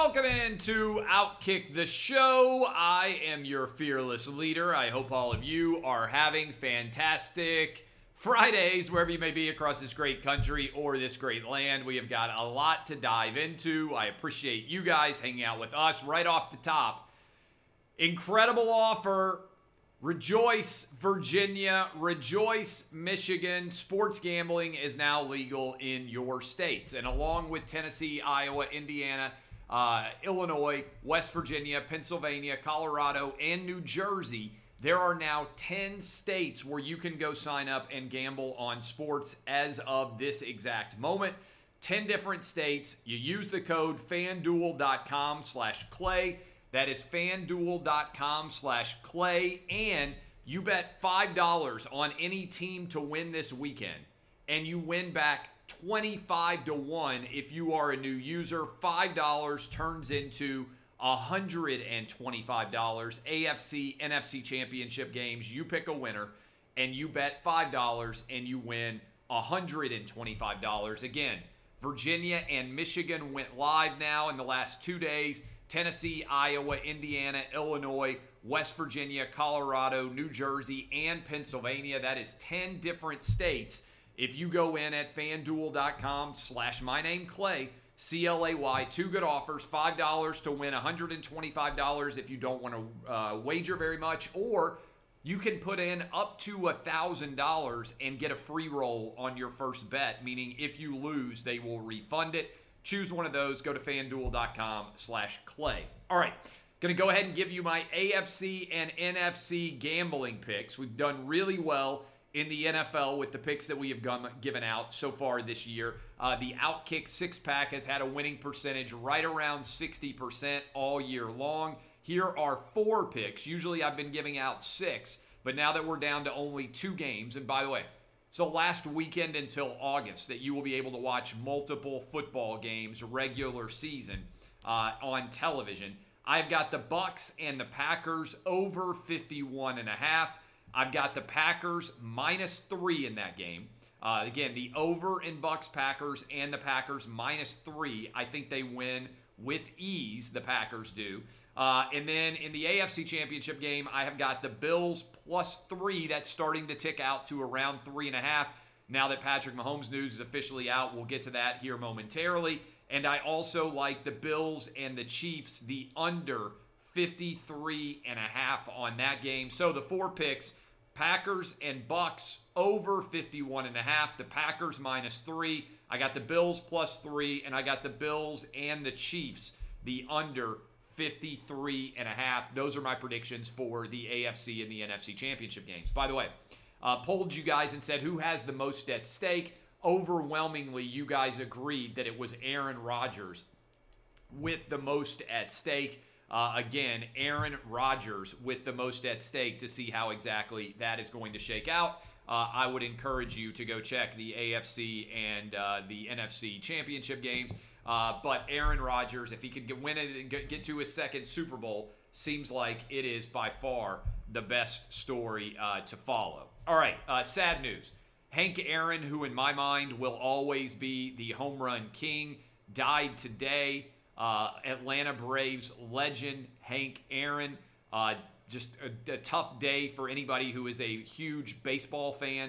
Welcome into Outkick the Show. I am your fearless leader. I hope all of you are having fantastic Fridays, wherever you may be across this great country or this great land. We have got a lot to dive into. I appreciate you guys hanging out with us right off the top. Incredible offer. Rejoice, Virginia. Rejoice, Michigan. Sports gambling is now legal in your states. And along with Tennessee, Iowa, Indiana, uh, Illinois, West Virginia, Pennsylvania, Colorado, and New Jersey, there are now 10 states where you can go sign up and gamble on sports as of this exact moment. 10 different states. You use the code fanduel.com slash clay. That is fanduel.com slash clay. And you bet $5 on any team to win this weekend. And you win back 25 to 1 if you are a new user. $5 turns into $125. AFC, NFC championship games, you pick a winner and you bet $5 and you win $125. Again, Virginia and Michigan went live now in the last two days. Tennessee, Iowa, Indiana, Illinois, West Virginia, Colorado, New Jersey, and Pennsylvania. That is 10 different states. If you go in at fanduel.com slash my name Clay, C L A Y. Two good offers $5 to win $125 if you don't want to uh, wager very much, or you can put in up to $1,000 and get a free roll on your first bet, meaning if you lose, they will refund it. Choose one of those. Go to fanduel.com slash clay. All right. Going to go ahead and give you my AFC and NFC gambling picks. We've done really well in the NFL with the picks that we have gone, given out so far this year. Uh, the Outkick six pack has had a winning percentage right around 60% all year long. Here are four picks. Usually I've been giving out six, but now that we're down to only two games, and by the way, it's the last weekend until August that you will be able to watch multiple football games, regular season, uh, on television. I've got the Bucks and the Packers over 51 and a half. I've got the Packers minus three in that game. Uh, again, the over in Bucks Packers and the Packers minus three. I think they win with ease. The Packers do. Uh, and then in the AFC Championship game, I have got the Bills plus three. That's starting to tick out to around three and a half. Now that Patrick Mahomes news is officially out, we'll get to that here momentarily. And I also like the Bills and the Chiefs, the under 53 and a half on that game. So the four picks Packers and Bucks over 51 and a half. The Packers minus three. I got the Bills plus three, and I got the Bills and the Chiefs, the under 53 and a half. Those are my predictions for the AFC and the NFC championship games. By the way, uh, polled you guys and said who has the most at stake. Overwhelmingly, you guys agreed that it was Aaron Rodgers with the most at stake. Uh, again, Aaron Rodgers with the most at stake to see how exactly that is going to shake out. Uh, I would encourage you to go check the AFC and uh, the NFC championship games. Uh, but Aaron Rodgers, if he could get, win it and get, to his second Super Bowl, seems like it is by far the best story uh, to follow. All right, uh, sad news. Hank Aaron, who in my mind will always be the home run king, died today. Uh, Atlanta Braves legend Hank Aaron. Uh, just a, a, tough day for anybody who is a huge baseball fan.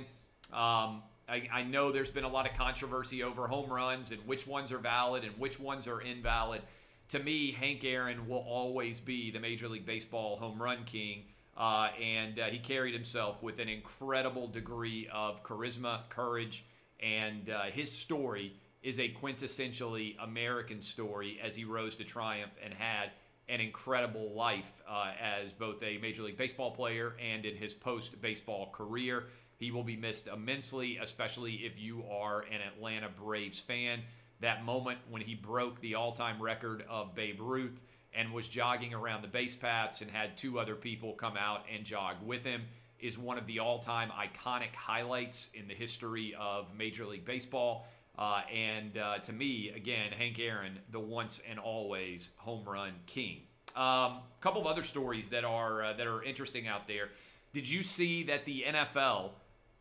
Um, I, I, know there's been a lot of controversy over home runs and which ones are valid and which ones are invalid. To me, Hank Aaron will always be the Major League Baseball home run king. Uh, and uh, he carried himself with an incredible degree of charisma, courage, and uh, his story is a quintessentially American story as he rose to triumph and had an incredible life uh, as both a Major League Baseball player and in his post baseball career. He will be missed immensely, especially if you are an Atlanta Braves fan. That moment when he broke the all time record of Babe Ruth and was jogging around the base paths and had two other people come out and jog with him is one of the all time iconic highlights in the history of Major League Baseball. Uh, and uh, to me, again, Hank Aaron, the once and always home run king. A um, couple of other stories that are uh, that are interesting out there. Did you see that the NFL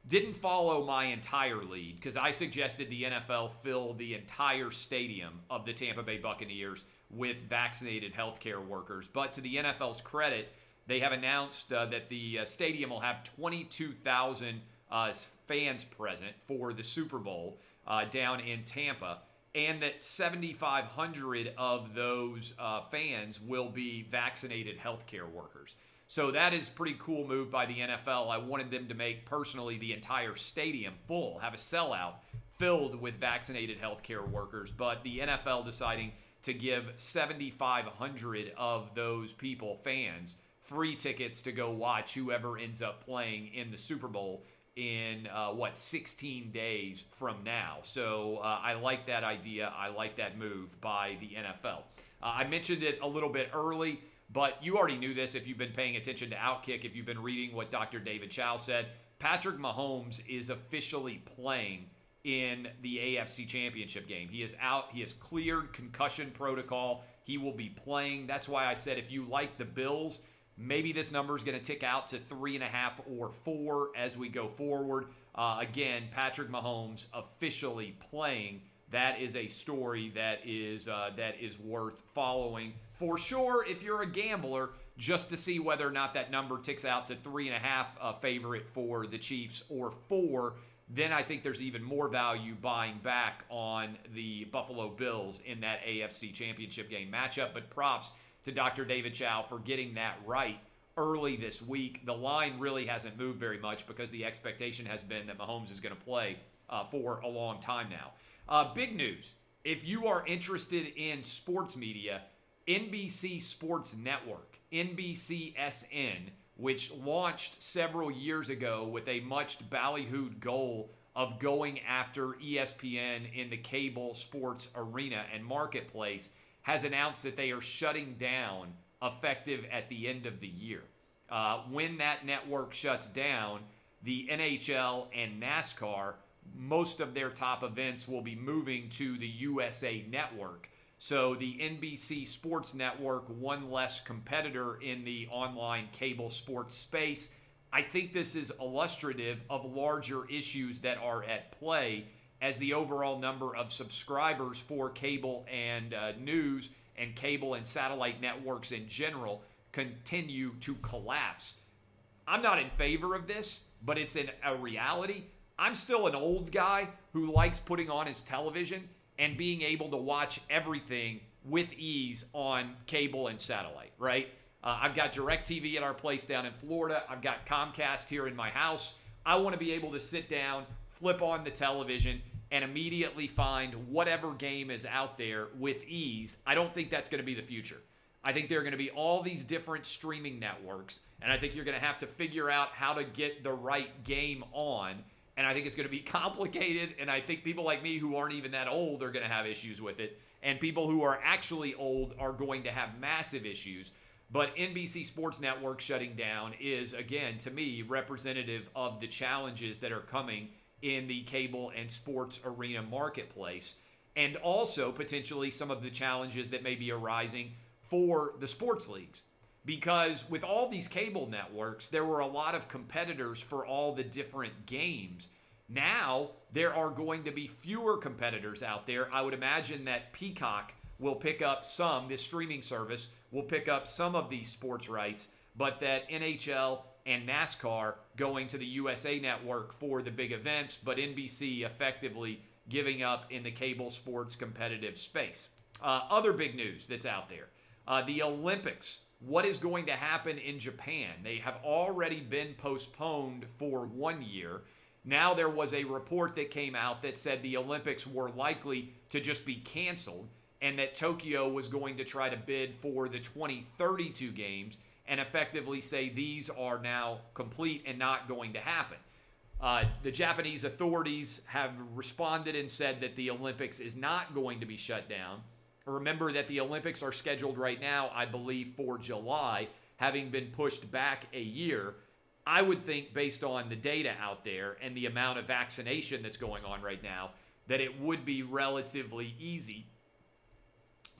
didn't follow my entire lead because I suggested the NFL fill the entire stadium of the Tampa Bay Buccaneers with vaccinated healthcare workers. But to the NFL's credit, they have announced uh, that the uh, stadium will have 22,000 uh, fans present for the Super Bowl uh, down in Tampa, and that 7,500 of those uh, fans will be vaccinated healthcare workers. So that is pretty cool move by the NFL. I wanted them to make personally the entire stadium full, have a sellout filled with vaccinated healthcare workers, but the NFL deciding to give 7,500 of those people, fans, free tickets to go watch whoever ends up playing in the Super Bowl in uh, what 16 days from now. So uh, I like that idea. I like that move by the NFL. Uh, I mentioned it a little bit early, but you already knew this if you've been paying attention to Outkick, if you've been reading what Dr. David Chao said. Patrick Mahomes is officially playing in the AFC Championship game. He is out. He has cleared concussion protocol. He will be playing. That's why I said if you like the Bills, Maybe this number is going to tick out to three and a half or four as we go forward. Uh, again, Patrick Mahomes officially playing. That is a story that is uh, that is worth following for sure. If you're a gambler, just to see whether or not that number ticks out to three and a half uh, favorite for the Chiefs or four, then I think there's even more value buying back on the Buffalo Bills in that AFC Championship game matchup. But props to Dr. David Chao for getting that right early this week. The line really hasn't moved very much because the expectation has been that Mahomes is going to play uh, for a long time now. Uh, big news if you are interested in sports media, NBC Sports Network, NBCSN, which launched several years ago with a much ballyhooed goal of going after ESPN in the cable sports arena and marketplace, has announced that they are shutting down effective at the end of the year. Uh, when that network shuts down, the NHL and NASCAR, most of their top events will be moving to the USA Network. So the NBC Sports Network, one less competitor in the online cable sports space. I think this is illustrative of larger issues that are at play as the overall number of subscribers for cable and uh, news and cable and satellite networks in general continue to collapse. I'm not in favor of this, but it's a reality. I'm still an old guy who likes putting on his television and being able to watch everything with ease on cable and satellite, right? Uh, I've got DirecTV at our place down in Florida. I've got Comcast here in my house. I want to be able to sit down, flip on the television, and immediately find whatever game is out there with ease. I don't think that's going to be the future. I think there are going to be all these different streaming networks, and I think you're going to have to figure out how to get the right game on. And I think it's going to be complicated. And I think people like me who aren't even that old are going to have issues with it. And people who are actually old are going to have massive issues. But NBC Sports Network shutting down is, again, to me, representative of the challenges that are coming in the cable and sports arena marketplace, and also potentially some of the challenges that may be arising for the sports leagues. Because with all these cable networks, there were a lot of competitors for all the different games. Now, there are going to be fewer competitors out there. I would imagine that Peacock will pick up some, this streaming service will pick up some of these sports rights, but that NHL and NASCAR going to the USA network for the big events, but NBC effectively giving up in the cable sports competitive space. Uh, other big news that's out there uh, the Olympics. What is going to happen in Japan? They have already been postponed for one year. Now, there was a report that came out that said the Olympics were likely to just be canceled and that Tokyo was going to try to bid for the 2032 games and effectively say these are now complete and not going to happen. Uh, the Japanese authorities have responded and said that the Olympics is not going to be shut down. Remember that the Olympics are scheduled right now, I believe, for July, having been pushed back a year. I would think, based on the data out there and the amount of vaccination that's going on right now, that it would be relatively easy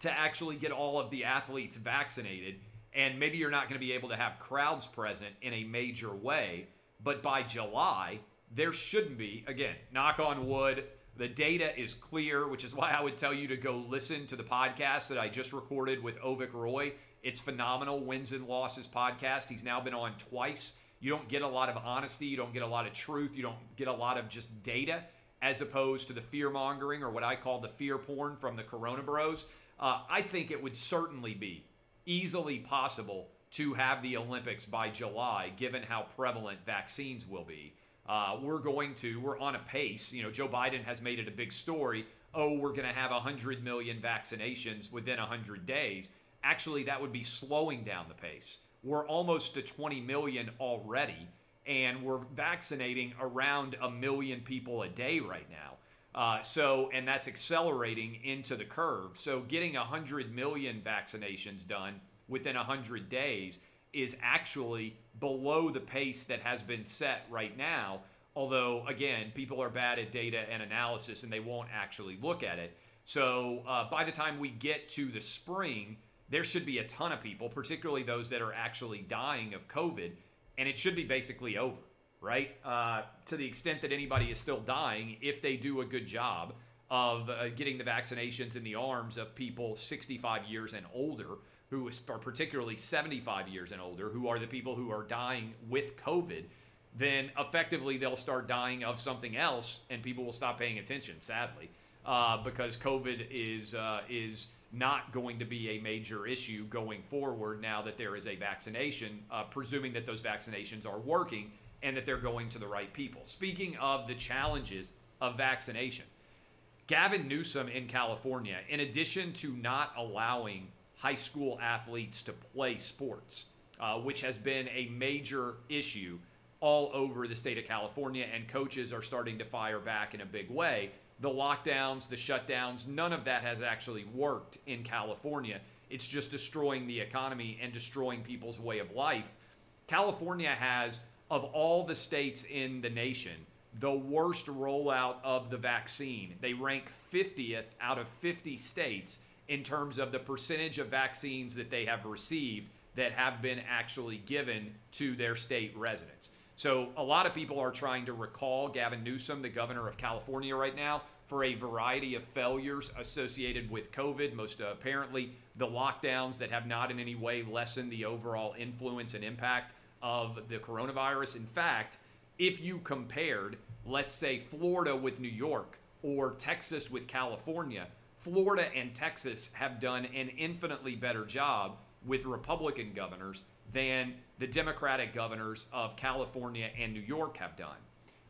to actually get all of the athletes vaccinated and maybe you're not going to be able to have crowds present in a major way, but by July, there shouldn't be. Again, knock on wood. The data is clear, which is why I would tell you to go listen to the podcast that I just recorded with Avik Roy. It's phenomenal. Wins and losses podcast. He's now been on twice. You don't get a lot of honesty. You don't get a lot of truth. You don't get a lot of just data as opposed to the fear mongering or what I call the fear porn from the Corona Bros. Uh, I think it would certainly be easily possible to have the Olympics by July, given how prevalent vaccines will be. Uh, we're going to, we're on a pace. You know, Joe Biden has made it a big story. Oh, we're going to have 100 million vaccinations within 100 days. Actually, that would be slowing down the pace. We're almost to 20 million already, and we're vaccinating around a million people a day right now. Uh, so, and that's accelerating into the curve. So, getting 100 million vaccinations done within 100 days is actually below the pace that has been set right now. Although, again, people are bad at data and analysis and they won't actually look at it. So, uh, by the time we get to the spring, there should be a ton of people, particularly those that are actually dying of COVID, and it should be basically over, right? Uh, to the extent that anybody is still dying, if they do a good job of uh, getting the vaccinations in the arms of people 65 years and older, who are particularly 75 years and older, who are the people who are dying with COVID, then effectively they'll start dying of something else, and people will stop paying attention. Sadly, uh, because COVID is uh, is not going to be a major issue going forward now that there is a vaccination, uh, presuming that those vaccinations are working and that they're going to the right people. Speaking of the challenges of vaccination, Gavin Newsom in California, in addition to not allowing high school athletes to play sports, uh, which has been a major issue all over the state of California, and coaches are starting to fire back in a big way. The lockdowns, the shutdowns, none of that has actually worked in California. It's just destroying the economy and destroying people's way of life. California has, of all the states in the nation, the worst rollout of the vaccine. They rank 50th out of 50 states in terms of the percentage of vaccines that they have received that have been actually given to their state residents. So a lot of people are trying to recall Gavin Newsom, the governor of California right now, for a variety of failures associated with COVID, most apparently the lockdowns that have not in any way lessened the overall influence and impact of the coronavirus. In fact, if you compared, let's say, Florida with New York or Texas with California, Florida and Texas have done an infinitely better job with Republican governors than the Democratic governors of California and New York have done.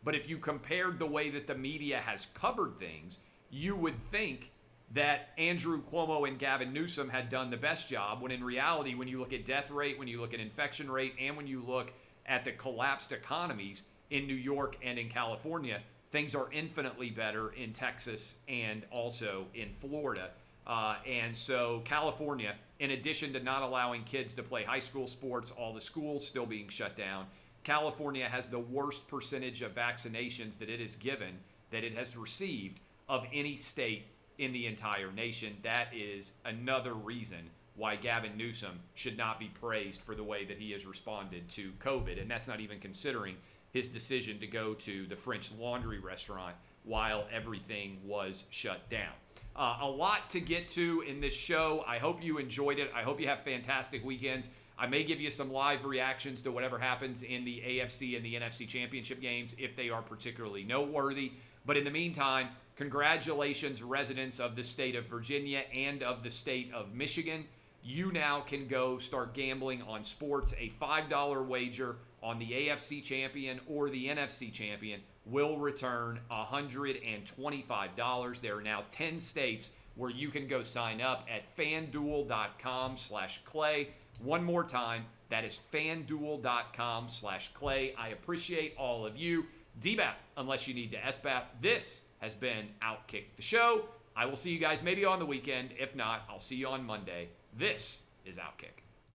But if you compared the way that the media has covered things, you would think that Andrew Cuomo and Gavin Newsom had done the best job, when in reality, when you look at death rate, when you look at infection rate, and when you look at the collapsed economies in New York and in California, things are infinitely better in Texas and also in Florida. Uh, and so, California, in addition to not allowing kids to play high school sports, all the schools still being shut down, California has the worst percentage of vaccinations that it has given, that it has received of any state in the entire nation. That is another reason why Gavin Newsom should not be praised for the way that he has responded to COVID. And that's not even considering his decision to go to the French Laundry restaurant while everything was shut down. Uh, a lot to get to in this show. I hope you enjoyed it. I hope you have fantastic weekends. I may give you some live reactions to whatever happens in the AFC and the NFC championship games if they are particularly noteworthy. But in the meantime, congratulations, residents of the state of Virginia and of the state of Michigan. You now can go start gambling on sports. A $5 wager on the AFC champion or the NFC champion will return $125. There are now 10 states where you can go sign up at fanduel.com slash clay. One more time, that is fanduel.com slash clay. I appreciate all of you. DBAP, unless you need to SBAP. This has been Outkick the Show. I will see you guys maybe on the weekend. If not, I'll see you on Monday. This is Outkick.